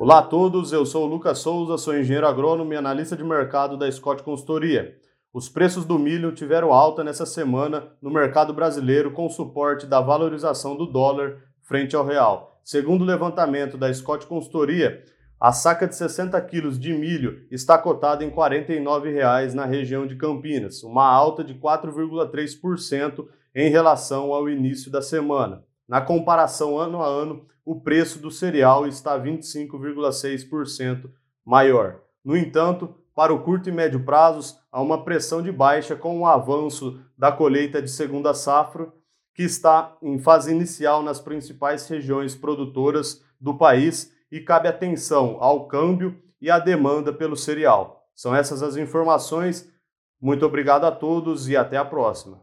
Olá a todos, eu sou o Lucas Souza, sou engenheiro agrônomo e analista de mercado da Scott Consultoria. Os preços do milho tiveram alta nessa semana no mercado brasileiro com suporte da valorização do dólar frente ao real. Segundo o levantamento da Scott Consultoria, a saca de 60 quilos de milho está cotada em R$ 49,00 na região de Campinas, uma alta de 4,3% em relação ao início da semana. Na comparação ano a ano, o preço do cereal está 25,6% maior. No entanto, para o curto e médio prazos, há uma pressão de baixa com o avanço da colheita de segunda safra, que está em fase inicial nas principais regiões produtoras do país e cabe atenção ao câmbio e à demanda pelo cereal. São essas as informações. Muito obrigado a todos e até a próxima.